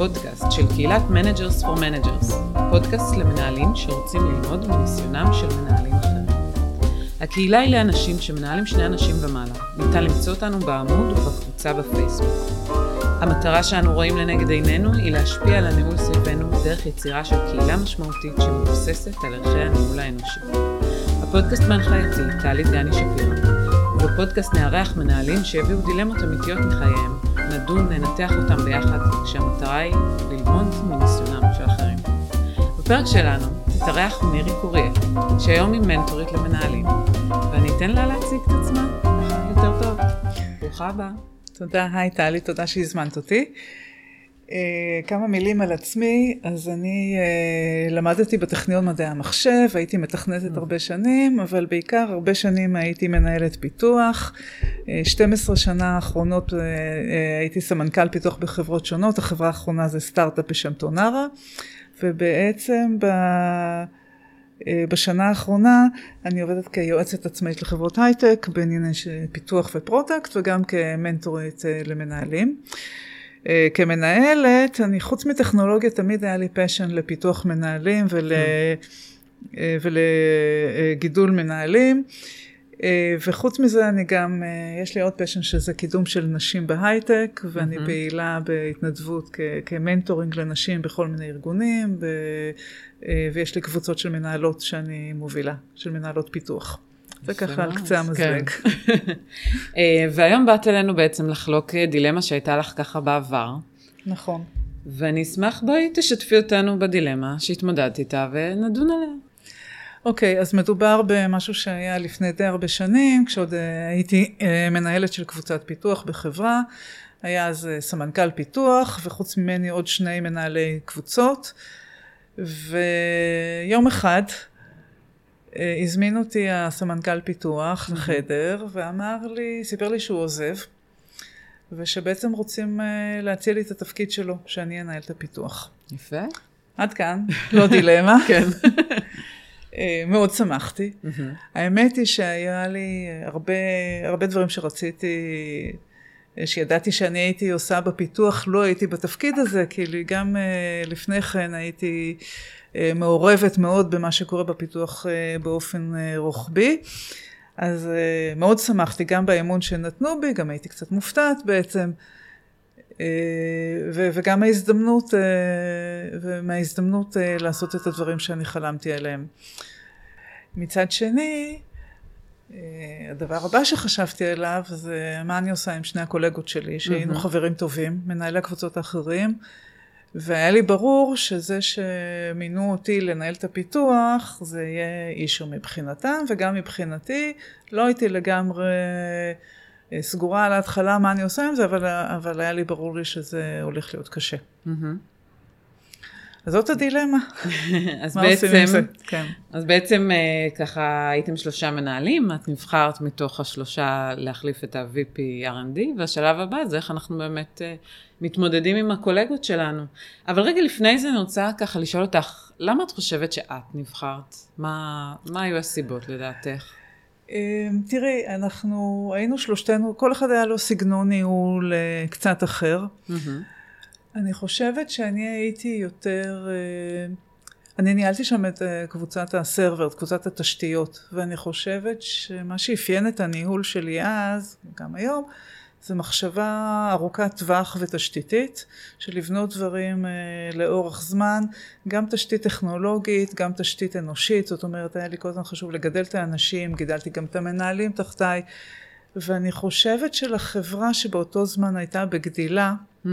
הפודקאסט של קהילת Managers for Managers, פודקאסט למנהלים שרוצים ללמוד מניסיונם של מנהלים אחרים. הקהילה היא לאנשים שמנהלים שני אנשים ומעלה. ניתן למצוא אותנו בעמוד ובקבוצה בפייסבוק. המטרה שאנו רואים לנגד עינינו היא להשפיע על הניהול סביבנו דרך יצירה של קהילה משמעותית שמבוססת על ערכי הניהול האנושי. הפודקאסט מהנחייתי, טלי דגני שפירא, ובפודקאסט נארח מנהלים שיביאו דילמות אמיתיות מחייהם, נדון, ננתח אותם ביחד, כשהמטרה היא ללמוד מניסיונם של אחרים. בפרק שלנו תתארח מירי קוריאל, שהיום היא מנטורית למנהלים, ואני אתן לה להציג את עצמה יותר טוב. ברוכה הבאה. תודה, היי טלי, תודה שהזמנת אותי. Uh, כמה מילים על עצמי, אז אני uh, למדתי בטכניון מדעי המחשב, הייתי מתכנתת הרבה שנים, אבל בעיקר הרבה שנים הייתי מנהלת פיתוח. אה, 12 שנה האחרונות אה, אה, הייתי סמנכ"ל פיתוח בחברות שונות, החברה האחרונה זה סטארט-אפ בשם טונרה, ובעצם ב... בשנה האחרונה אני עובדת כיועצת עצמאית לחברות הייטק בענייני פיתוח ו product וגם כמנטורית למנהלים. אה, כמנהלת, אני חוץ מטכנולוגיה תמיד היה לי passion לפיתוח מנהלים ול, אה, ולגידול מנהלים. אה, וחוץ מזה אני גם, יש לי עוד פשן שזה קידום של נשים בהייטק, ואני mm-hmm. פעילה בהתנדבות כ- כמנטורינג לנשים בכל מיני ארגונים, ב- ויש לי קבוצות של מנהלות שאני מובילה, של מנהלות פיתוח. זה ככה על קצה המזלג. כן. אה, והיום באת אלינו בעצם לחלוק דילמה שהייתה לך ככה בעבר. נכון. ואני אשמח, בואי תשתפי אותנו בדילמה שהתמודדת איתה ונדון עליה. אוקיי, okay, אז מדובר במשהו שהיה לפני די הרבה שנים, כשעוד אה, הייתי אה, מנהלת של קבוצת פיתוח בחברה. היה אז סמנכ"ל פיתוח, וחוץ ממני עוד שני מנהלי קבוצות. ויום אחד אה, הזמין אותי הסמנכ"ל פיתוח לחדר ואמר לי, סיפר לי שהוא עוזב ושבעצם רוצים אה, להציע לי את התפקיד שלו, שאני אנהל את הפיתוח. יפה. עד כאן, לא דילמה. כן. אה, מאוד שמחתי. האמת היא שהיה לי הרבה, הרבה דברים שרציתי, שידעתי שאני הייתי עושה בפיתוח, לא הייתי בתפקיד הזה, כי גם לפני כן הייתי... אה, מעורבת מאוד במה שקורה בפיתוח אה, באופן אה, רוחבי. אז מאוד שמחתי גם באמון שנתנו בי, גם הייתי קצת מופתעת בעצם, וגם ההזדמנות, ומההזדמנות לעשות את הדברים שאני חלמתי עליהם. מצד שני, הדבר הבא שחשבתי עליו זה מה אני עושה עם שני הקולגות שלי, שהיינו mm-hmm. חברים טובים, מנהלי הקבוצות האחרים. והיה לי ברור שזה שמינו אותי לנהל את הפיתוח, זה יהיה אישו מבחינתם, וגם מבחינתי, לא הייתי לגמרי אה, סגורה על ההתחלה מה אני עושה עם זה, אבל, אבל היה לי ברור לי שזה הולך להיות קשה. Mm-hmm. אז זאת הדילמה. אז בעצם, כן. אז בעצם אה, ככה הייתם שלושה מנהלים, את נבחרת מתוך השלושה להחליף את ה-VP R&D, והשלב הבא זה איך אנחנו באמת אה, מתמודדים עם הקולגות שלנו. אבל רגע לפני זה אני רוצה ככה לשאול אותך, למה את חושבת שאת נבחרת? מה, מה היו הסיבות לדעתך? אמ, תראי, אנחנו היינו שלושתנו, כל אחד היה לו סגנון ניהול אה, קצת אחר. Mm-hmm. אני חושבת שאני הייתי יותר, אה, אני ניהלתי שם את אה, קבוצת הסרבר, את קבוצת התשתיות, ואני חושבת שמה שאפיין את הניהול שלי אז, גם היום, זה מחשבה ארוכת טווח ותשתיתית, של לבנות דברים אה, לאורך זמן, גם תשתית טכנולוגית, גם תשתית אנושית, זאת אומרת, היה לי כל הזמן חשוב לגדל את האנשים, גידלתי גם את המנהלים תחתיי, ואני חושבת שלחברה שבאותו זמן הייתה בגדילה, mm-hmm.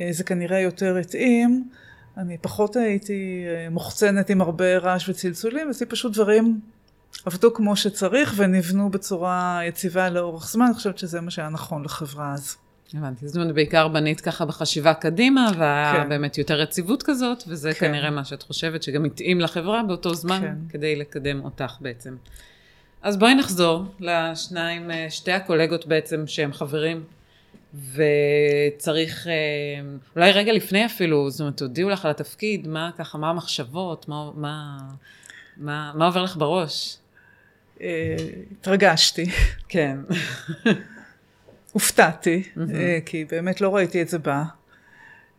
אה, זה כנראה יותר התאים. אני פחות הייתי אה, מוחצנת עם הרבה רעש וצלצולים, עשיתי פשוט דברים עבדו כמו שצריך ונבנו בצורה יציבה לאורך זמן, אני חושבת שזה מה שהיה נכון לחברה אז. הבנתי, זאת אומרת, בעיקר בנית ככה בחשיבה קדימה, והיה כן. באמת יותר יציבות כזאת, וזה כן. כנראה מה שאת חושבת שגם התאים לחברה באותו זמן, כן. כדי לקדם אותך בעצם. אז בואי נחזור לשניים, אה, שתי הקולגות בעצם שהם חברים וצריך, אה, אולי רגע לפני אפילו, זאת אומרת, תודיעו לך על התפקיד, מה ככה, מה המחשבות, מה, מה, מה, מה עובר לך בראש? אה, התרגשתי. כן. הופתעתי, mm-hmm. כי באמת לא ראיתי את זה בא.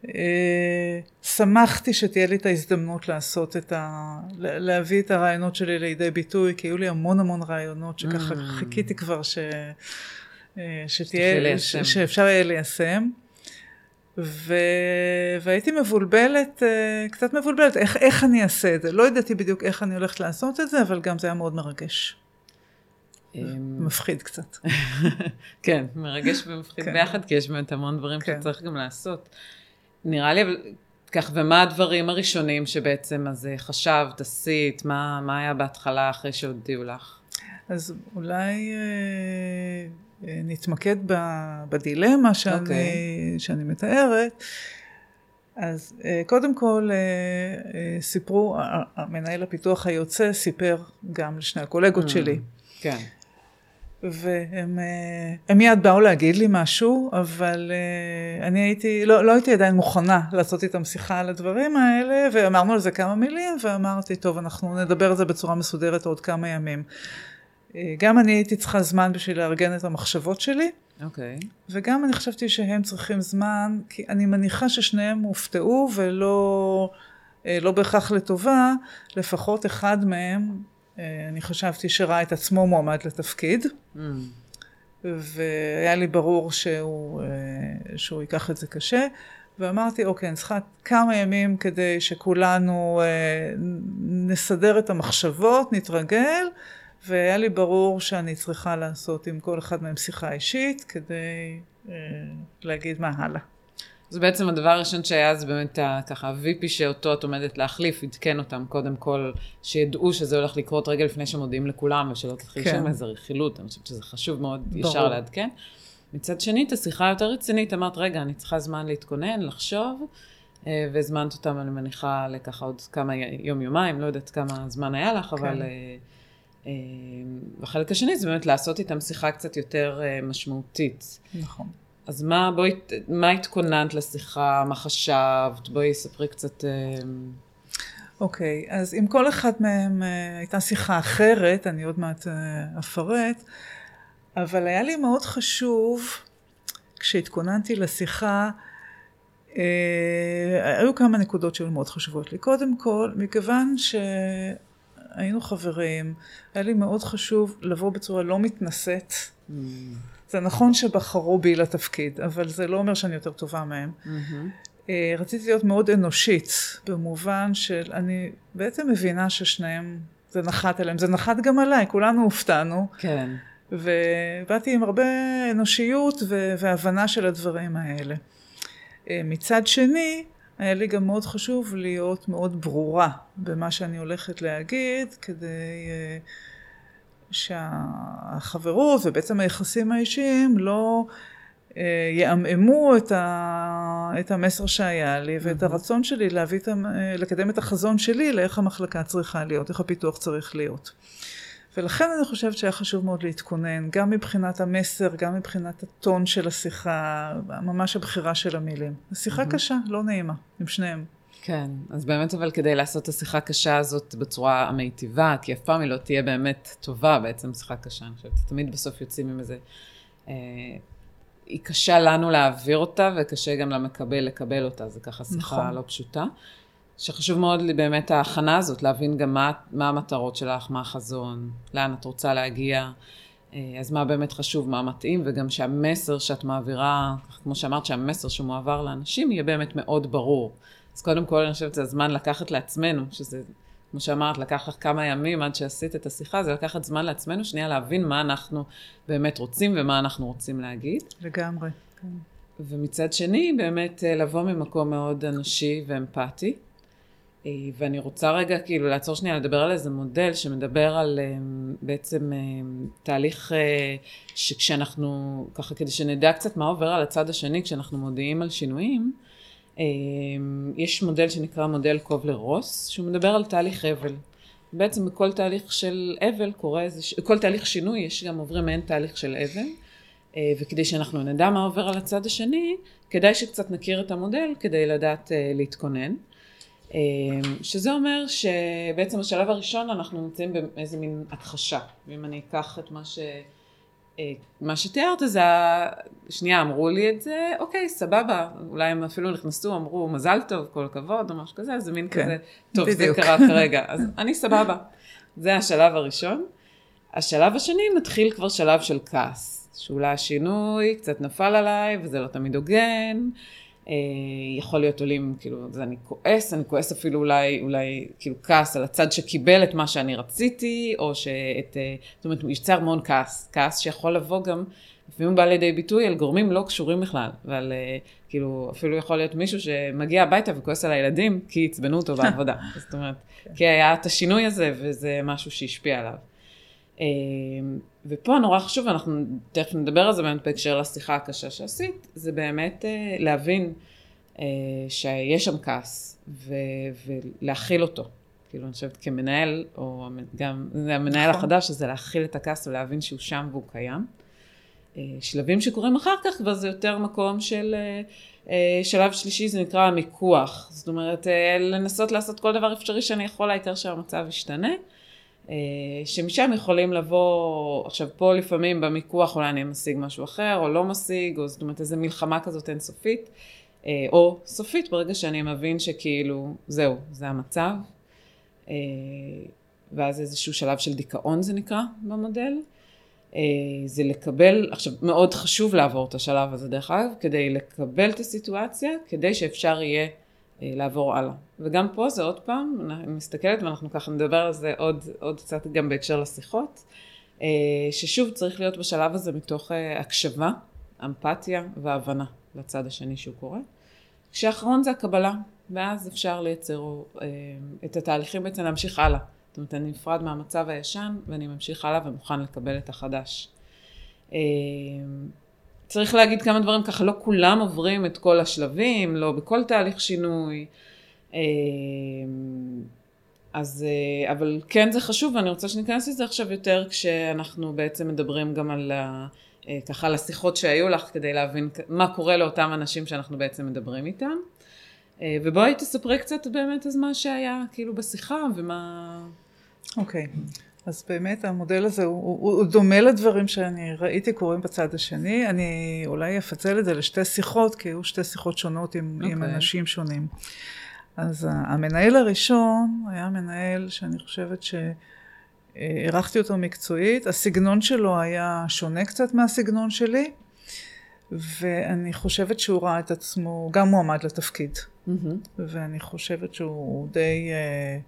אה, שמחתי שתהיה לי את ההזדמנות לעשות את ה... להביא את הרעיונות שלי לידי ביטוי, כי היו לי המון המון רעיונות שככה. חיכיתי כבר ש... אה, שתהיה, ש... שאפשר יהיה ליישם. ו... והייתי מבולבלת, אה, קצת מבולבלת, איך, איך אני אעשה את זה. לא ידעתי בדיוק איך אני הולכת לעשות את זה, אבל גם זה היה מאוד מרגש. אמ, מפחיד קצת. כן, מרגש ומפחיד כן. ביחד, כי יש באמת המון דברים כן. שצריך גם לעשות. נראה לי, כך, ומה הדברים הראשונים שבעצם אז אה, חשבת, עשית, מה, מה היה בהתחלה אחרי שהודיעו לך? אז אולי אה, אה, נתמקד ב, בדילמה שאני, okay. אוקיי. שאני מתארת. אז אה, קודם כל אה, אה, סיפרו, מנהל הפיתוח היוצא סיפר גם לשני הקולגות mm, שלי. כן. והם מיד באו להגיד לי משהו, אבל אני הייתי, לא, לא הייתי עדיין מוכנה לעשות איתם שיחה על הדברים האלה, ואמרנו על זה כמה מילים, ואמרתי, טוב, אנחנו נדבר על זה בצורה מסודרת עוד כמה ימים. אה, גם אני הייתי צריכה זמן בשביל לארגן את המחשבות שלי. אוקיי. Okay. וגם אני חשבתי שהם צריכים זמן, כי אני מניחה ששניהם הופתעו ולא לא בהכרח לטובה, לפחות אחד מהם אה, אני חשבתי שראה את עצמו מועמד לתפקיד, mm. והיה לי ברור שהוא, אה, שהוא ייקח את זה קשה, ואמרתי, אוקיי, אני צריכה כמה ימים כדי שכולנו אה, נסדר את המחשבות, נתרגל, והיה לי ברור שאני צריכה לעשות עם כל אחד מהם שיחה אישית, כדי להגיד מה הלאה. אז בעצם הדבר הראשון שהיה זה באמת ככה ה-VP שאותו את עומדת להחליף, עדכן אותם קודם כל, שידעו שזה הולך לקרות רגע לפני שמודיעים לכולם, ושלא תתחיל כן. שם איזה רכילות, אני חושבת שזה חשוב מאוד ברור. ישר לעדכן. מצד שני, את השיחה היותר רצינית, אמרת, רגע, אני צריכה זמן להתכונן, לחשוב, אה, והזמנת אותם, אני מניחה, לככה עוד כמה יום-יומיים, לא יודעת כמה זמן היה לך, כן. אבל... והחלק אה, השני זה באמת לעשות איתם שיחה קצת יותר משמעותית. נכון. אז מה, בואי, מה התכוננת לשיחה, מה חשבת? בואי ספרי קצת... אה, אוקיי, okay, אז עם כל אחד מהם הייתה שיחה אחרת, אני עוד מעט אפרט, אבל היה לי מאוד חשוב, כשהתכוננתי לשיחה, היו כמה נקודות שהיו מאוד חשובות לי. קודם כל, מכיוון שהיינו חברים, היה לי מאוד חשוב לבוא בצורה לא מתנשאת. Mm. זה נכון שבחרו בי לתפקיד, אבל זה לא אומר שאני יותר טובה מהם. Mm-hmm. רציתי להיות מאוד אנושית, במובן של אני בעצם מבינה ששניהם, זה נחת עליהם, זה נחת גם עליי, כולנו הופתענו. כן. ובאתי עם הרבה אנושיות והבנה של הדברים האלה. אה, מצד שני, היה לי גם מאוד חשוב להיות מאוד ברורה במה שאני הולכת להגיד, כדי... שהחברות ובעצם היחסים האישיים לא אה, יעמעמו את, ה, את המסר שהיה לי ואת הרצון שלי להביא את, לקדם את החזון שלי לאיך המחלקה צריכה להיות, איך הפיתוח צריך להיות. ולכן אני חושבת שהיה חשוב מאוד להתכונן, גם מבחינת המסר, גם מבחינת הטון של השיחה, ממש הבחירה של המילים. שיחה mm-hmm. קשה, לא נעימה, עם שניהם. כן, אז באמת אבל כדי לעשות את השיחה הקשה הזאת בצורה המיטיבה, כי אף פעם היא לא תהיה באמת טובה בעצם שיחה קשה, אני חושבת, תמיד בסוף יוצאים עם איזה... אה, היא קשה לנו להעביר אותה, וקשה גם למקבל לקבל אותה, זה ככה שיחה נכון. לא פשוטה. שחשוב מאוד לי באמת ההכנה הזאת, להבין גם מה, מה המטרות שלך, מה החזון, לאן את רוצה להגיע, אה, אז מה באמת חשוב, מה מתאים, וגם שהמסר שאת מעבירה, כמו שאמרת, שהמסר שמועבר לאנשים יהיה באמת מאוד ברור. אז קודם כל אני חושבת שזה הזמן לקחת לעצמנו, שזה, כמו שאמרת, לקח לך כמה ימים עד שעשית את השיחה, זה לקחת זמן לעצמנו, שנייה להבין מה אנחנו באמת רוצים ומה אנחנו רוצים להגיד. לגמרי, כן. ומצד שני, באמת אה, לבוא ממקום מאוד אנושי ואמפתי. אה, ואני רוצה רגע כאילו לעצור שנייה לדבר על איזה מודל שמדבר על אה, בעצם תהליך שכשאנחנו, ככה כדי שנדע קצת מה עובר על הצד השני כשאנחנו מודיעים על שינויים, יש מודל שנקרא מודל קובלר רוס, שהוא מדבר על תהליך אבל. בעצם בכל תהליך של אבל קורה איזה, כל תהליך שינוי יש גם עוברים מעין תהליך של אבל, אה, וכדי שאנחנו נדע מה עובר על הצד השני, כדאי שקצת נכיר את המודל כדי לדעת אה, להתכונן. אמ, שזה אומר שבעצם בשלב הראשון אנחנו נמצאים באיזה מין הכחשה, ואם אני אקח את מה ש... מה שתיארת זה, שנייה אמרו לי את זה, אוקיי, סבבה, אולי הם אפילו נכנסו, אמרו מזל טוב, כל הכבוד, או משהו כזה, זה מין כן, כזה, טוב, בדיוק. זה קרה כרגע, אז אני סבבה. זה השלב הראשון. השלב השני מתחיל כבר שלב של כעס, שאולי השינוי קצת נפל עליי, וזה לא תמיד הוגן. אה, יכול להיות עולים, כאילו, אז אני כועס, אני כועס אפילו אולי, אולי כאילו כעס על הצד שקיבל את מה שאני רציתי, או שאת, אה, זאת אומרת, יוצר המון כעס, כעס שיכול לבוא גם, לפעמים בא לידי ביטוי על גורמים לא קשורים בכלל, ועל, אה, כאילו, אפילו יכול להיות מישהו שמגיע הביתה וכועס על הילדים, כי עצבנו אותו בעבודה, זאת אומרת, כי היה את השינוי הזה, וזה משהו שהשפיע עליו. אה, ופה נורא חשוב, ואנחנו תכף נדבר על זה באמת בהקשר לשיחה הקשה שעשית, זה באמת אה, להבין אה, שיש שם כעס, ו- ולהכיל אותו. כאילו, אני חושבת כמנהל, או גם, המנהל נכון. החדש, זה להכיל את הכעס ולהבין שהוא שם והוא קיים. אה, שלבים שקורים אחר כך כבר זה יותר מקום של שלב שלישי, זה נקרא המיקוח. זאת אומרת, לנסות לעשות כל דבר אפשרי שאני יכול, העיקר שהמצב ישתנה. אה, שמשם יכולים לבוא, עכשיו פה לפעמים במיקוח אולי אני משיג משהו אחר, או לא משיג, או זאת אומרת איזו מלחמה כזאת אינסופית, אה, או סופית ברגע שאני מבין שכאילו, זהו, זה המצב. אה, ואז איזשהו שלב של דיכאון זה נקרא במודל. זה לקבל, עכשיו מאוד חשוב לעבור את השלב הזה דרך אגב, כדי לקבל את הסיטואציה, כדי שאפשר יהיה לעבור הלאה. וגם פה זה עוד פעם, אני מסתכלת ואנחנו ככה נדבר על זה עוד, עוד קצת גם בהקשר לשיחות, אה, ששוב צריך להיות בשלב הזה מתוך אה, הקשבה, אמפתיה והבנה לצד השני שהוא קורא. כשהאחרון זה הקבלה, ואז אפשר לייצר אה, את התהליכים בעצם להמשיך הלאה. זאת אומרת, אני נפרד מהמצב הישן ואני ממשיך הלאה ומוכן לקבל את החדש. צריך להגיד כמה דברים ככה, לא כולם עוברים את כל השלבים, לא בכל תהליך שינוי. אה, אז, אה, אבל כן זה חשוב, ואני רוצה שניכנס לזה עכשיו יותר כשאנחנו בעצם מדברים גם על, ה- אה, ככה, על השיחות שהיו לך, כדי להבין מה קורה לאותם אנשים שאנחנו בעצם מדברים איתם. אה, ובואי תספרי קצת באמת אז מה שהיה כאילו בשיחה ומה... אוקיי. אז באמת המודל הזה הוא, הוא, הוא דומה לדברים שאני ראיתי קורים בצד השני. אני אולי אפצל את זה לשתי שיחות, כי היו שתי שיחות שונות עם, עם אוקיי. אנשים שונים. אז ה- המנהל הראשון היה מנהל שאני חושבת שהערכתי אותו מקצועית. הסגנון שלו היה שונה קצת מהסגנון שלי, ואני חושבת שהוא ראה את עצמו גם מועמד לתפקיד. מהמם. ואני חושבת שהוא די אה, אה,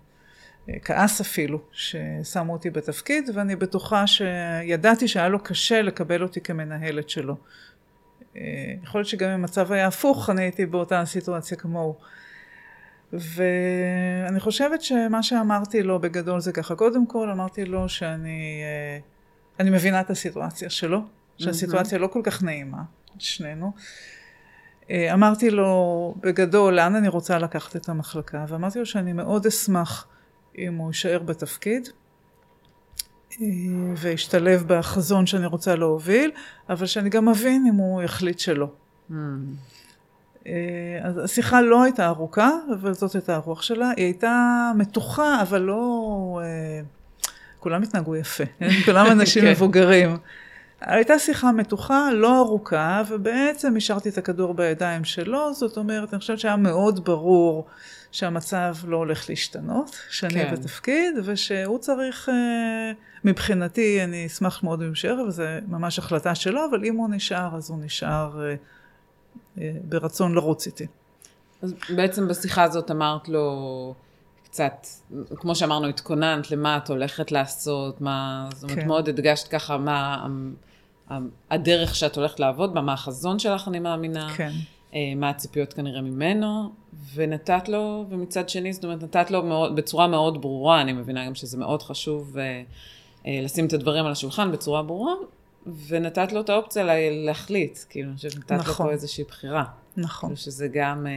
כעס אפילו ששמו אותי בתפקיד, ואני בטוחה שידעתי שהיה לו קשה לקבל אותי כמנהלת שלו. אה, יכול להיות שגם אם המצב היה הפוך, אני הייתי באותה סיטואציה כמוהו. ואני חושבת שמה שאמרתי לו בגדול זה ככה, קודם כל אמרתי לו שאני אה, אני מבינה את הסיטואציה שלו, שהסיטואציה לא כל כך נעימה, שנינו. אה, אמרתי לו בגדול לאן אני רוצה לקחת את המחלקה, ואמרתי לו שאני מאוד אשמח אם הוא יישאר בתפקיד אה, וישתלב בחזון שאני רוצה להוביל, אבל שאני גם מבין אם הוא יחליט שלא. אה, אז השיחה לא הייתה ארוכה, אבל זאת הייתה הרוח שלה. היא הייתה מתוחה, אבל לא... אה, כולם התנהגו יפה? כולם אנשים כן. מבוגרים. הייתה שיחה מתוחה, לא ארוכה, ובעצם השארתי את הכדור בידיים שלו, זאת אומרת, אני חושבת שהיה מאוד ברור שהמצב לא הולך להשתנות, שאני כן. בתפקיד, ושהוא צריך, אה, מבחינתי, אני אשמח מאוד אם הוא יישאר, וזו ממש החלטה שלו, אבל אם הוא נשאר, אז הוא נשאר אה, אה, ברצון לרוץ איתי. אז בעצם בשיחה הזאת אמרת לו קצת, כמו שאמרנו, התכוננת למה את הולכת לעשות, מה, זאת אומרת, כן. מאוד הדגשת ככה מה הדרך שאת הולכת לעבוד בה, מה החזון שלך, אני מאמינה, כן. אה, מה הציפיות כנראה ממנו, ונתת לו, ומצד שני, זאת אומרת, נתת לו מאוד, בצורה מאוד ברורה, אני מבינה גם שזה מאוד חשוב אה, אה, לשים את הדברים על השולחן בצורה ברורה, ונתת לו את האופציה לה- להחליט, כאילו, אני חושבת שנתת לו נכון. פה איזושהי בחירה. נכון. כאילו שזה גם, אה,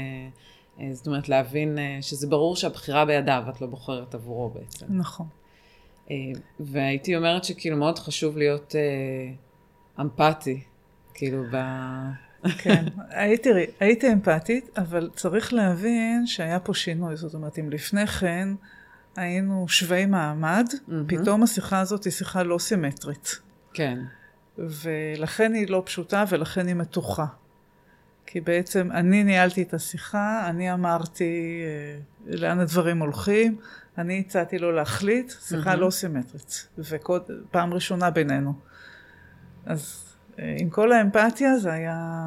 אה, זאת אומרת, להבין אה, שזה ברור שהבחירה בידיו, את לא בוחרת עבורו בעצם. נכון. אה, והייתי אומרת שכאילו מאוד חשוב להיות אה, אמפתי, כאילו ב... כן, הייתי, הייתי אמפתית, אבל צריך להבין שהיה פה שינוי. זאת אומרת, אם לפני כן היינו שווי מעמד, מהמם. פתאום השיחה הזאת היא שיחה לא סימטרית. כן, ולכן היא לא פשוטה ולכן היא מתוחה. כי בעצם אני ניהלתי את השיחה, אני אמרתי אה, לאן הדברים הולכים, אני הצעתי לו להחליט, שיחה mm-hmm. לא סימטרית, ופעם ראשונה בינינו. אז אה, עם כל האמפתיה זה היה,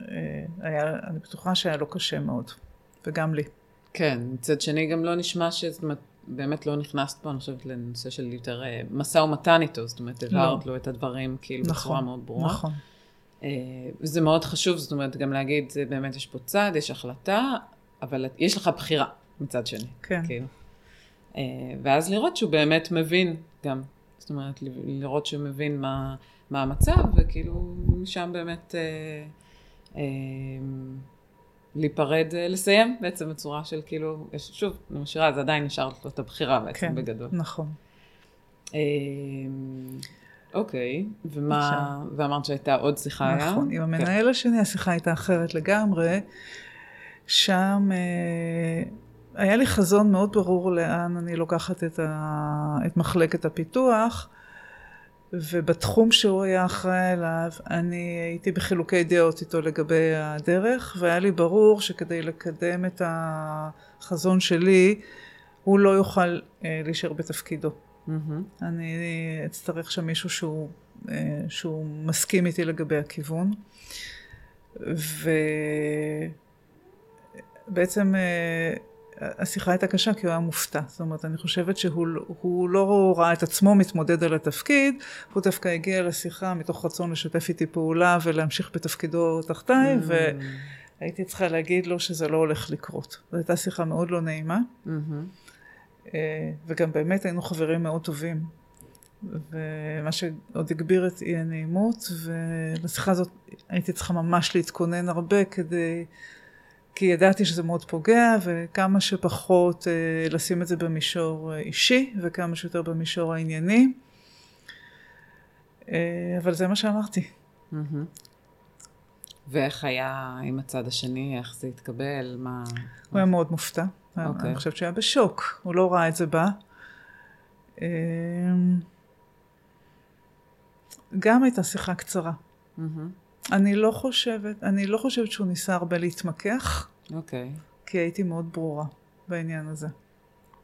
אה, היה, אני בטוחה שהיה לו קשה מאוד, וגם לי. כן, מצד שני גם לא נשמע אומרת, באמת לא נכנסת פה, אני חושבת, לנושא של יותר משא ומתן איתו, זאת אומרת, הבהרת לא. לו את הדברים כאילו נכון, בצורה מאוד ברורה. נכון. אה, וזה מאוד חשוב, זאת אומרת, גם להגיד, זה באמת יש פה צד, יש החלטה, אבל יש לך בחירה מצד שני. כן. כאילו. אה, ואז לראות שהוא באמת מבין גם, זאת אומרת, לראות שהוא מבין מה, מה המצב, וכאילו, משם באמת אה, אה, להיפרד, אה, לסיים בעצם בצורה של כאילו, יש, שוב, אני משאירה, זה עדיין נשאר לו את הבחירה בעצם כן, בגדול. נכון. אה, אוקיי, ומה, ואמרת שהייתה עוד שיחה היה? נכון, עם המנהל כן. השני השיחה הייתה אחרת לגמרי. שם אה, היה לי חזון מאוד ברור לאן אני לוקחת את, ה, את מחלקת הפיתוח, ובתחום שהוא היה אחראי אליו, אני הייתי בחילוקי דעות איתו לגבי הדרך, והיה לי ברור שכדי לקדם את החזון שלי, הוא לא יוכל אה, להישאר בתפקידו. Mm-hmm. אני אצטרך שם מישהו שהוא, אה, שהוא מסכים איתי לגבי הכיוון. ובעצם אה, השיחה הייתה קשה כי הוא היה מופתע. זאת אומרת, אני חושבת שהוא לא ראה את עצמו מתמודד על התפקיד, הוא דווקא הגיע לשיחה מתוך רצון לשתף איתי פעולה ולהמשיך בתפקידו תחתיי, mm-hmm. והייתי צריכה להגיד לו שזה לא הולך לקרות. זו הייתה שיחה מאוד לא נעימה. Mm-hmm. אה, וגם באמת היינו חברים מאוד טובים. ומה שעוד הגביר את אי הנעימות, ולשיחה הזאת הייתי צריכה ממש להתכונן הרבה כדי, כי ידעתי שזה מאוד פוגע, וכמה שפחות אה, לשים את זה במישור אישי, וכמה שיותר במישור הענייני. אה, אבל זה מה שאמרתי. ואיך היה עם הצד השני, איך זה התקבל, מה... הוא היה מאוד מופתע. Okay. אוקיי. אני חושבת שהיה בשוק, הוא לא ראה את זה בא. אמ, גם הייתה שיחה קצרה. Mm-hmm. אני לא חושבת, אני לא חושבת שהוא ניסה הרבה להתמקח. אוקיי. Okay. כי הייתי מאוד ברורה בעניין הזה.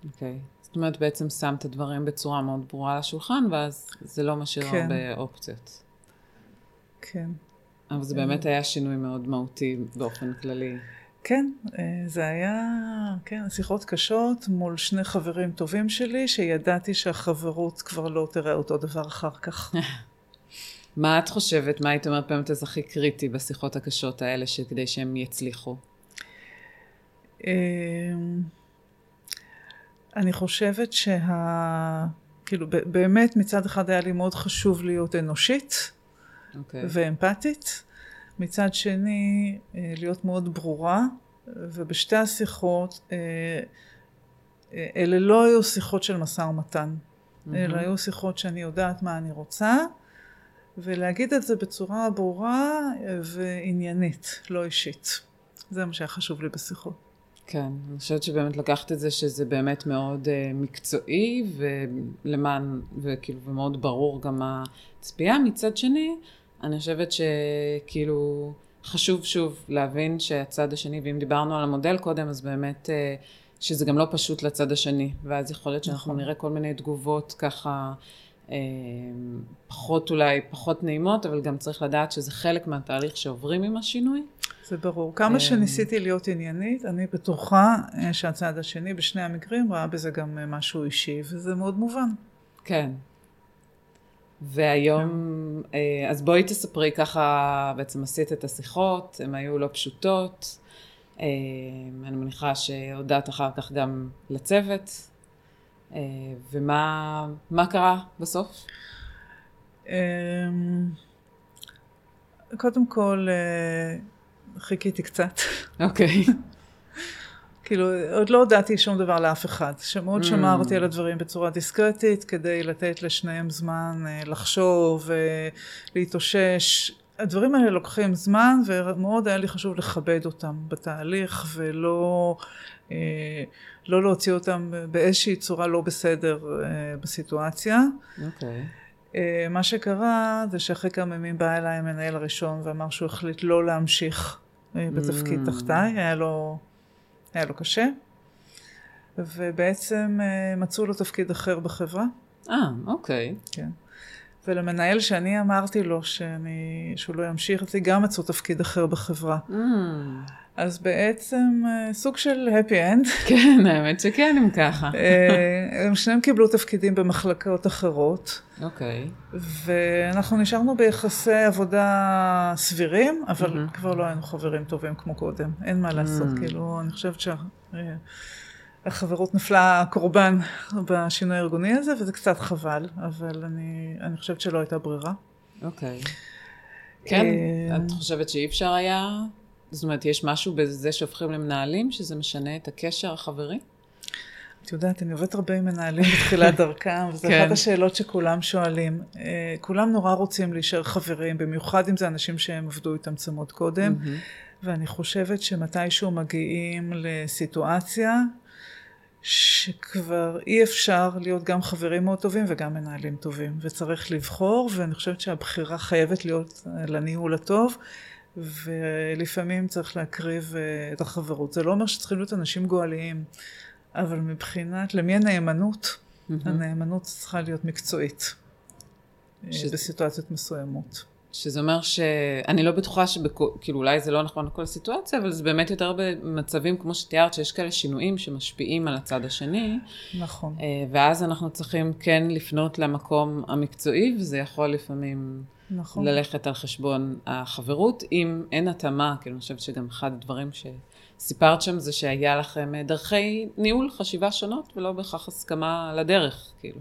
אוקיי. Okay. זאת אומרת, בעצם שם את הדברים בצורה מאוד ברורה על השולחן, ואז זה לא משאיר כן. הרבה אופציות. כן. אבל זה באמת היה שינוי מאוד מהותי באופן כללי. כן, אה, זה היה, כן, שיחות קשות מול שני חברים טובים שלי, שידעתי שהחברות כבר לא תראה אותו דבר אחר כך. מה את חושבת, מה היית אומרת באמת זה הכי קריטי בשיחות הקשות האלה, כדי שהם יצליחו? אמ, אני חושבת שה... כאילו, באמת מצד אחד היה לי מאוד חשוב להיות אנושית okay. אוקיי. ואמפתית. מצד שני, אה, להיות מאוד ברורה, ובשתי השיחות, אה, אה, אלה לא היו שיחות של משא ומתן, mm-hmm. אלה היו שיחות שאני יודעת מה אני רוצה, ולהגיד את זה בצורה ברורה ועניינית, לא אישית. זה מה שהיה חשוב לי בשיחות. כן, אני חושבת שבאמת לקחת את זה שזה באמת מאוד uh, מקצועי ולמען, וכאילו, ומאוד ברור גם הצפייה. מצד שני, אני חושבת שכאילו חשוב שוב להבין שהצד השני, ואם דיברנו על המודל קודם, אז באמת אה, שזה גם לא פשוט לצד השני, ואז יכול להיות שאנחנו נכון. נראה כל מיני תגובות ככה פחות אולי, פחות נעימות, אבל גם צריך לדעת שזה חלק מהתהליך שעוברים עם השינוי. זה ברור. כמה אה, שניסיתי להיות עניינית, אני בטוחה שהצד השני בשני המקרים ראה בזה גם משהו אישי, וזה מאוד מובן. כן, והיום, אה, אז בואי תספרי ככה, בעצם עשית את השיחות, הן היו לא פשוטות. אה, אני מניחה שהודעת אחר כך גם לצוות. אה, ומה קרה בסוף? קודם כל, חיכיתי קצת. אוקיי. Okay. כאילו, עוד לא הודעתי שום דבר לאף אחד. שמאוד mm. שמרתי על הדברים בצורה דיסקרטית, כדי לתת לשניהם זמן אה, לחשוב, להתאושש. הדברים האלה לוקחים זמן, ומאוד היה לי חשוב לכבד אותם בתהליך, ולא אה, לא להוציא אותם באיזושהי צורה לא בסדר אה, בסיטואציה. אוקיי. Okay. אה, מה שקרה זה שאחרי כמה ימים בא אליי המנהל הראשון ואמר שהוא החליט לא להמשיך אה, בתפקיד Mm. תחתיי, היה לו, היה לו קשה, ובעצם אה, מצאו לו תפקיד אחר בחברה, אה, אוקיי. כן. ולמנהל שאני אמרתי לו שאני, שהוא לא ימשיך אותי, גם מצאו תפקיד אחר בחברה. Mm, אז בעצם אה, סוג של happy end. כן, האמת שכן, אם ככה. אה, הם שניהם קיבלו תפקידים במחלקות אחרות, אוקיי. ואנחנו נשארנו ביחסי עבודה סבירים, אבל מהמם. כבר לא היינו חברים טובים כמו קודם, אין מה לעשות, Mm. כאילו, אני חושבת שהחברות נפלה קורבן בשינוי הארגוני הזה, וזה קצת חבל, אבל אני, אני חושבת שלא הייתה ברירה. אוקיי. כן, אה, את חושבת שאי אפשר היה? זאת אומרת, יש משהו בזה שהופכים למנהלים, שזה משנה את הקשר החברי? את יודעת, אני עובדת הרבה עם מנהלים בתחילת דרכם, וזו כן. אחת השאלות שכולם שואלים. אה, כולם נורא רוצים להישאר חברים, במיוחד אם זה אנשים שהם עבדו איתם צמוד קודם. ואני חושבת שמתישהו מגיעים לסיטואציה שכבר אי אפשר להיות גם חברים מאוד טובים וגם מנהלים טובים, וצריך לבחור, ואני חושבת שהבחירה חייבת להיות לניהול הטוב. ולפעמים צריך להקריב אה, את החברות. זה לא אומר שצריכים להיות אנשים גואליים, אבל מבחינת למי הנאמנות, מהמם. הנאמנות צריכה להיות מקצועית אה, שזה- בסיטואציות מסוימות. שזה אומר שאני לא בטוחה שכאילו אולי זה לא נכון לכל הסיטואציה, אבל זה באמת יותר במצבים כמו שתיארת, שיש כאלה שינויים שמשפיעים על הצד השני, נכון. אה, ואז אנחנו צריכים כן לפנות למקום המקצועי, וזה יכול לפעמים נכון. ללכת על חשבון החברות, אם אין התאמה, כאילו אני חושבת שגם אחד הדברים שסיפרת שם זה שהיה לכם אה, דרכי ניהול חשיבה שונות, ולא בהכרח הסכמה על הדרך, כאילו.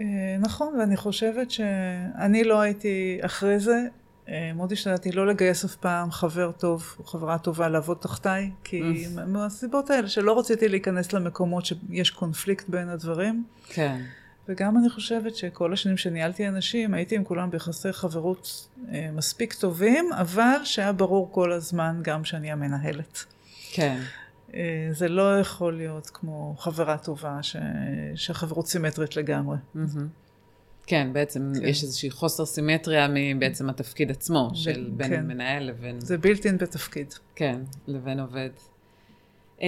אה, נכון, ואני חושבת שאני לא הייתי אחרי זה, אה, מאוד השתדלתי לא לגייס אף פעם חבר טוב או חברה טובה לעבוד תחתיי, כי מהסיבות האלה שלא רציתי להיכנס למקומות שיש קונפליקט בין הדברים. כן. וגם אני חושבת שכל השנים שניהלתי אנשים, הייתי עם כולם ביחסי חברות אה, מספיק טובים, אבל שהיה ברור כל הזמן גם שאני המנהלת. כן. אה, זה לא יכול להיות כמו חברה טובה, ש... שהחברות סימטרית לגמרי. מהמם. כן, בעצם כן. יש איזושהי חוסר סימטריה מבעצם התפקיד עצמו, של בין כן. מנהל לבין, זה בלתי אין בתפקיד. כן, לבין עובד. אמ,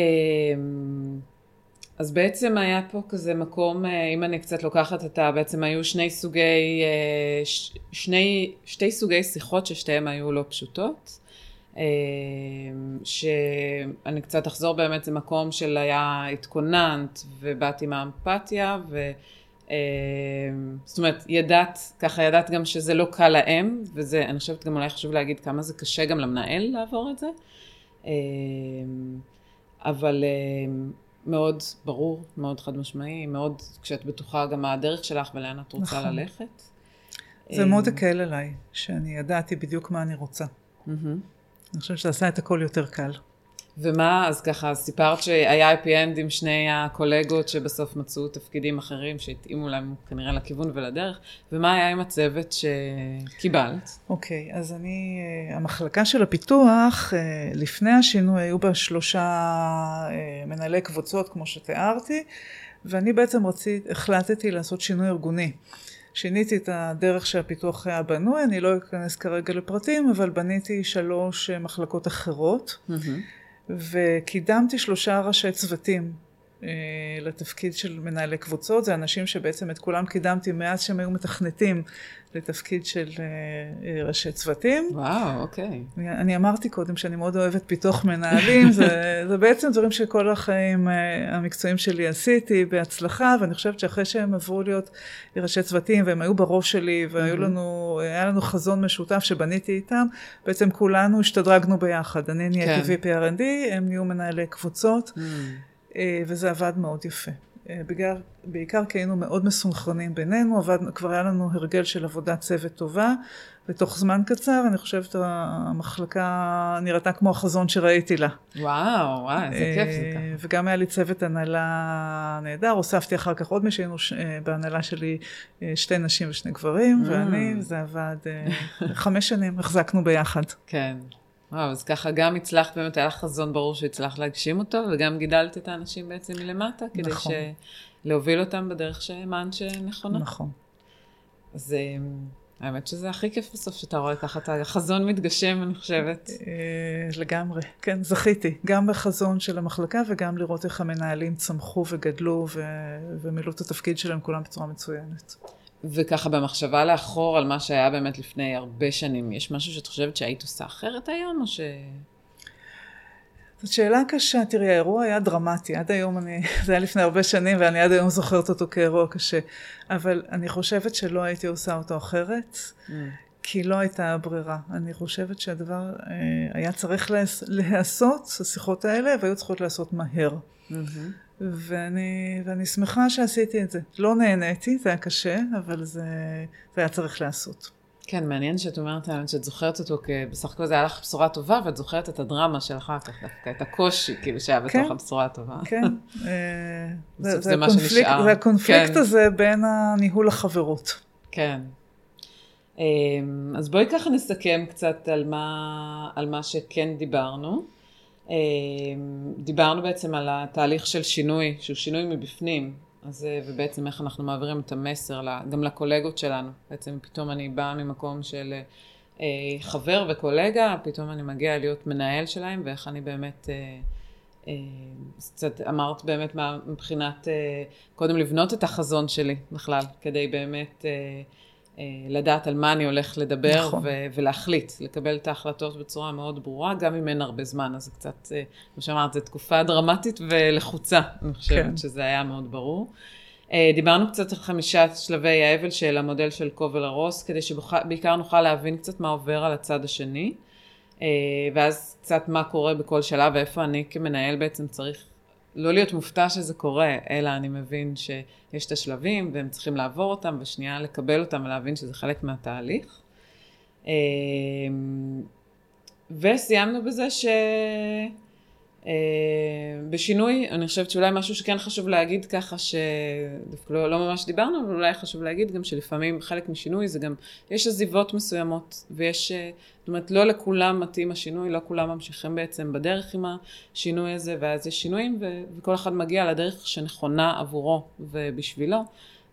אז בעצם היה פה כזה מקום, אה, אם אני קצת לוקחת את ה... בעצם היו שני סוגי, אה, שני, שתי סוגי שיחות ששתיהן היו לא פשוטות. שאני קצת אחזור באמת, זה מקום של היה התכוננת ובאתי מהאמפתיה ו... אמ, זאת אומרת, ידעת, ככה ידעת גם שזה לא קל להם, וזה, אני חושבת גם אולי חשוב להגיד כמה זה קשה גם למנהל לעבור את זה. אמ, אבל אמ, מאוד ברור, מאוד חד משמעי, מאוד כשאת בטוחה גם מה הדרך שלך ולאן את רוצה נכון. ללכת. זה מאוד הקל עליי, שאני ידעתי בדיוק מה אני רוצה. אני חושבת שזה עשה את הכל יותר קל. ומה, אז ככה, סיפרת שהיה אפי אנד עם שני הקולגות שבסוף מצאו תפקידים אחרים שהתאימו להם כנראה לכיוון ולדרך, ומה היה עם הצוות שקיבלת? אוקיי, אז אני, אה, המחלקה של הפיתוח, אה, לפני השינוי היו בה שלושה אה, מנהלי קבוצות, כמו שתיארתי, ואני בעצם רצית, החלטתי לעשות שינוי ארגוני. שיניתי את הדרך שהפיתוח היה בנוי, אני לא אכנס כרגע לפרטים, אבל בניתי שלוש אה, מחלקות אחרות, מהמם. וקידמתי שלושה ראשי צוותים לתפקיד של מנהלי קבוצות. זה אנשים שבעצם את כולם קידמתי מאז שהם היו מתכנתים לתפקיד של אה, אה, ראשי צוותים. וואו, אוקיי. אני, אני אמרתי קודם שאני מאוד אוהבת פיתוח מנהלים, זה, זה בעצם דברים שכל החיים אה, המקצועיים שלי עשיתי בהצלחה, ואני חושבת שאחרי שהם עברו להיות ראשי צוותים והם היו בראש שלי, והיו לנו, היה לנו חזון משותף שבניתי איתם, בעצם כולנו השתדרגנו ביחד. אני נהייתי כן. VP R&D, הם נהיו מנהלי קבוצות, Mm, אה, וזה עבד מאוד יפה. אה, בגלל, בעיקר כי היינו מאוד מסונכרנים בינינו, עבד, כבר היה לנו הרגל של עבודת צוות טובה, ותוך זמן קצר אני חושבת המחלקה נראתה כמו החזון שראיתי לה. וואו, וואו, איזה כיף זה אה, ככה. וגם היה לי צוות הנהלה נהדר, הוספתי אחר כך עוד מישהו, ש- אה, בהנהלה שלי אה, שתי נשים ושני גברים, Mm. ואני, וזה עבד אה, חמש שנים, החזקנו ביחד. כן. וואו, אז ככה גם הצלחת, באמת היה חזון ברור שהצלחת להגשים אותו, וגם גידלת את האנשים בעצם מלמטה, כדי נכון. ש... להוביל אותם בדרך שהאמנת שנכונה. נכון. אז אה, האמת שזה הכי כיף בסוף שאתה רואה ככה את החזון מתגשם, אני חושבת. אה, לגמרי, כן, זכיתי. גם בחזון של המחלקה וגם לראות איך המנהלים צמחו וגדלו ו- ומילאו את התפקיד שלהם כולם בצורה מצוינת. וככה במחשבה לאחור על מה שהיה באמת לפני הרבה שנים, יש משהו שאת חושבת שהיית עושה אחרת היום, או ש... זאת שאלה קשה, תראי, האירוע היה דרמטי, עד היום אני, זה היה לפני הרבה שנים ואני עד היום זוכרת אותו כאירוע קשה, אבל אני חושבת שלא הייתי עושה אותו אחרת, mm. כי לא הייתה ברירה. אני חושבת שהדבר אה, היה צריך להיעשות, השיחות האלה, והיו צריכות להיעשות מהר. Mm-hmm. ואני, ואני שמחה שעשיתי את זה. לא נהניתי, זה היה קשה, אבל זה, זה היה צריך להיעשות. כן, מעניין שאת אומרת האמת שאת זוכרת אותו, כי בסך הכל זה היה לך בשורה טובה, ואת זוכרת את הדרמה של אחר כך דווקא, את הקושי, כאילו, שהיה בתוך כן, הבשורה הטובה. כן, אה, זה, זה, מה שנשאר. זה הקונפליקט כן. הזה בין הניהול החברות. כן. אמ, אז בואי ככה נסכם קצת על מה, על מה שכן דיברנו. אמ, דיברנו בעצם על התהליך של שינוי, שהוא שינוי מבפנים, אז, אה, ובעצם איך אנחנו מעבירים את המסר גם לקולגות שלנו. בעצם פתאום אני באה ממקום של אה, חבר וקולגה, פתאום אני מגיעה להיות מנהל שלהם, ואיך אני באמת, אה, קצת אמרת באמת מה, מבחינת, קודם לבנות את החזון שלי בכלל, כדי באמת לדעת על מה אני הולך לדבר נכון. ו- ולהחליט, לקבל את ההחלטות בצורה מאוד ברורה, גם אם אין הרבה זמן, אז זה קצת, אה, כמו שאמרת, זו תקופה דרמטית ולחוצה, אני חושבת כן. שזה היה מאוד ברור. אה, דיברנו קצת על חמישה שלבי האבל של המודל של קובל הרוס, כדי שבעיקר נוכל להבין קצת מה עובר על הצד השני, ואז קצת מה קורה בכל שלב ואיפה אני כמנהל בעצם צריך לא להיות מופתע שזה קורה, אלא אני מבין שיש את השלבים והם צריכים לעבור אותם, ושנייה לקבל אותם ולהבין שזה חלק מהתהליך. אמ, וסיימנו בזה ש... אה, בשינוי, אני חושבת שאולי משהו שכן חשוב להגיד ככה, שדווקא לא, לא ממש דיברנו, אבל אולי חשוב להגיד גם שלפעמים חלק משינוי זה גם, יש עזיבות מסוימות, ויש, אה, זאת אומרת, לא לכולם מתאים השינוי, לא כולם ממשיכים בעצם בדרך עם השינוי הזה, ואז יש שינויים, ו, וכל אחד מגיע לדרך שנכונה עבורו ובשבילו.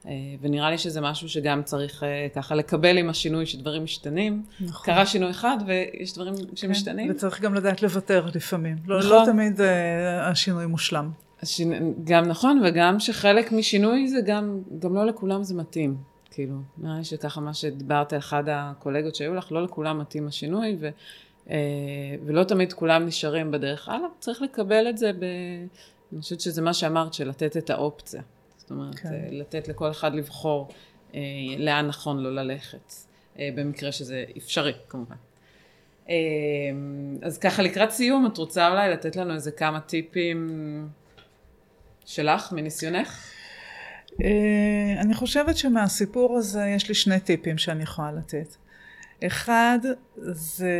אה, ונראה לי שזה משהו שגם צריך אה, ככה לקבל עם השינוי שדברים משתנים. נכון. קרה שינוי אחד ויש דברים שמשתנים. כן, וצריך גם לדעת לוותר לפעמים. לא, לא נכון. לא תמיד uh, השינוי מושלם. השינ... גם נכון, וגם שחלק משינוי זה גם, גם לא לכולם זה מתאים. כאילו, נראה לי שככה מה שדיברת על אחד הקולגות שהיו לך, לא לכולם מתאים השינוי, ו, ולא תמיד כולם נשארים בדרך הלאה. צריך לקבל את זה ב... אני חושבת שזה מה שאמרת, של לתת את האופציה. זאת אומרת, כן. אה, לתת לכל אחד לבחור אה, לאן נכון לו ללכת, אה, במקרה שזה אפשרי כמובן. אה, אז ככה לקראת סיום, את רוצה אולי לתת לנו איזה כמה טיפים שלך, מניסיונך? אני חושבת שמהסיפור הזה יש לי שני טיפים שאני יכולה לתת. אחד זה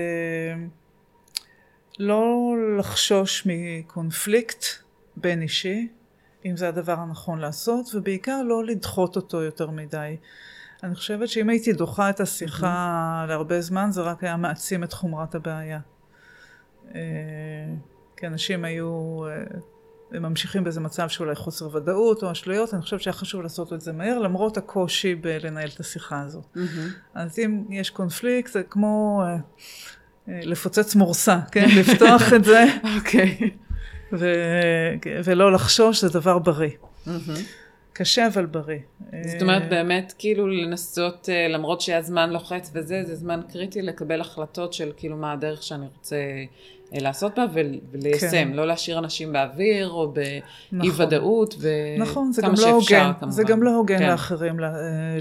לא לחשוש מקונפליקט בין אישי, אם זה הדבר הנכון לעשות, ובעיקר לא לדחות אותו יותר מדי. אני חושבת שאם הייתי דוחה את השיחה mm-hmm. להרבה זמן, זה רק היה מעצים את חומרת הבעיה. אה, כי אנשים היו, אה, הם ממשיכים באיזה מצב שאולי חוסר ודאות או אשליות, אני חושבת שהיה חשוב לעשות את זה מהר, למרות הקושי בלנהל את השיחה הזאת. Mm-hmm. אז אם יש קונפליקט, זה כמו אה, לפוצץ מורסה, כן? לפתוח את זה. אוקיי. ו- ולא לחשוש זה דבר בריא. קשה אבל בריא. זאת אומרת באמת כאילו לנסות, אה, למרות שהזמן לוחץ וזה, זה זמן קריטי לקבל החלטות של כאילו מה הדרך שאני רוצה אה, לעשות בה וליישם, כן. לא להשאיר אנשים באוויר או באי נכון. ודאות וכמה נכון, זה גם לא הוגן, כמובן. זה גם לא הוגן כן. לאחרים אה,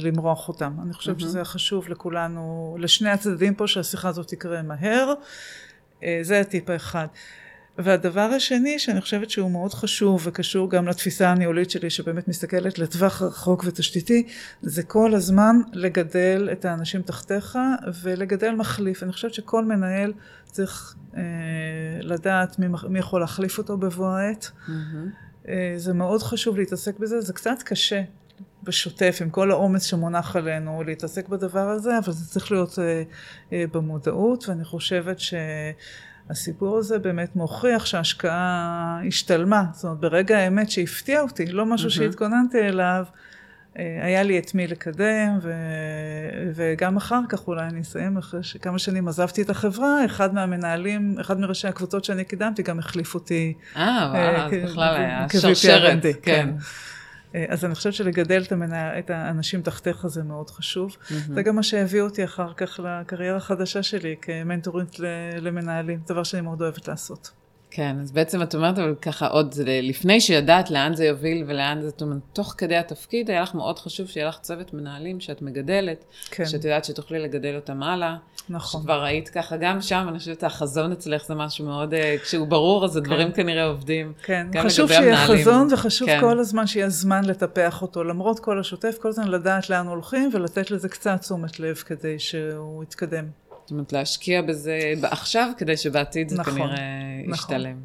למרוח אותם. אני חושבת mm-hmm. שזה חשוב לכולנו, לשני הצדדים פה שהשיחה הזאת תקרה מהר. זה הטיפ האחד. והדבר השני שאני חושבת שהוא מאוד חשוב וקשור גם לתפיסה הניהולית שלי שבאמת מסתכלת לטווח רחוק ותשתיתי זה כל הזמן לגדל את האנשים תחתיך ולגדל מחליף. אני חושבת שכל מנהל צריך אה, לדעת מי, מי יכול להחליף אותו בבוא העת. Mm-hmm. אה, זה מאוד חשוב להתעסק בזה, זה קצת קשה בשוטף עם כל העומס שמונח עלינו להתעסק בדבר הזה אבל זה צריך להיות אה, אה, במודעות ואני חושבת ש... הסיפור הזה באמת מוכיח שההשקעה השתלמה. זאת אומרת, ברגע האמת שהפתיע אותי, לא משהו mm-hmm. שהתכוננתי אליו, אה, היה לי את מי לקדם, ו... וגם אחר כך, אולי אני אסיים, אחרי שכמה שנים עזבתי את החברה, אחד מהמנהלים, אחד מראשי הקבוצות שאני קידמתי, גם החליף אותי. אה, וואו, אז בכלל היה שרשרת, כן. כן. אז אני חושבת שלגדל את, המנה, את האנשים תחתיך זה מאוד חשוב. Mm-hmm. זה גם מה שהביא אותי אחר כך לקריירה החדשה שלי כמנטורית למנהלים, דבר שאני מאוד אוהבת לעשות. כן, אז בעצם את אומרת, אבל ככה עוד לפני שידעת לאן זה יוביל ולאן זה, זאת אומרת, תוך כדי התפקיד, היה לך מאוד חשוב שיהיה לך צוות מנהלים שאת מגדלת, כן. שאת יודעת שתוכלי לגדל אותם הלאה. נכון. שכבר ראית ככה, גם שם, אני חושבת, החזון אצלך זה משהו מאוד, אה, כשהוא ברור, אז הדברים כן. כנראה עובדים. כן, חשוב שיהיה המנהלים. חזון וחשוב כן. כל הזמן שיהיה זמן לטפח אותו, למרות כל השוטף, כל הזמן לדעת לאן הולכים ולתת לזה קצת תשומת לב כדי שהוא יתקדם. אומרת, להשקיע בזה עכשיו, כדי שבעתיד זה נכון, כנראה נכון, ישתלם.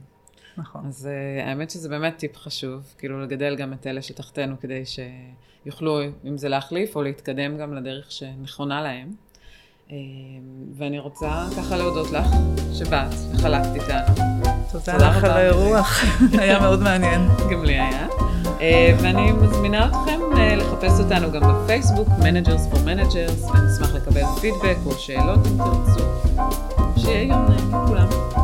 נכון. אז uh, האמת שזה באמת טיפ חשוב, כאילו לגדל גם את אלה שתחתנו, כדי שיוכלו, אם זה להחליף, או להתקדם גם לדרך שנכונה להם. Uh, ואני רוצה ככה להודות לך שבאת וחלקת איתנו. תודה לך על האירוח, היה מאוד מעניין. גם לי היה. אה, ואני מזמינה אתכם אה, לחפש אותנו גם בפייסבוק, Managers for Managers, ונשמח לקבל פידבק או שאלות אם תרצו. שיהיה יום נעים לכולם.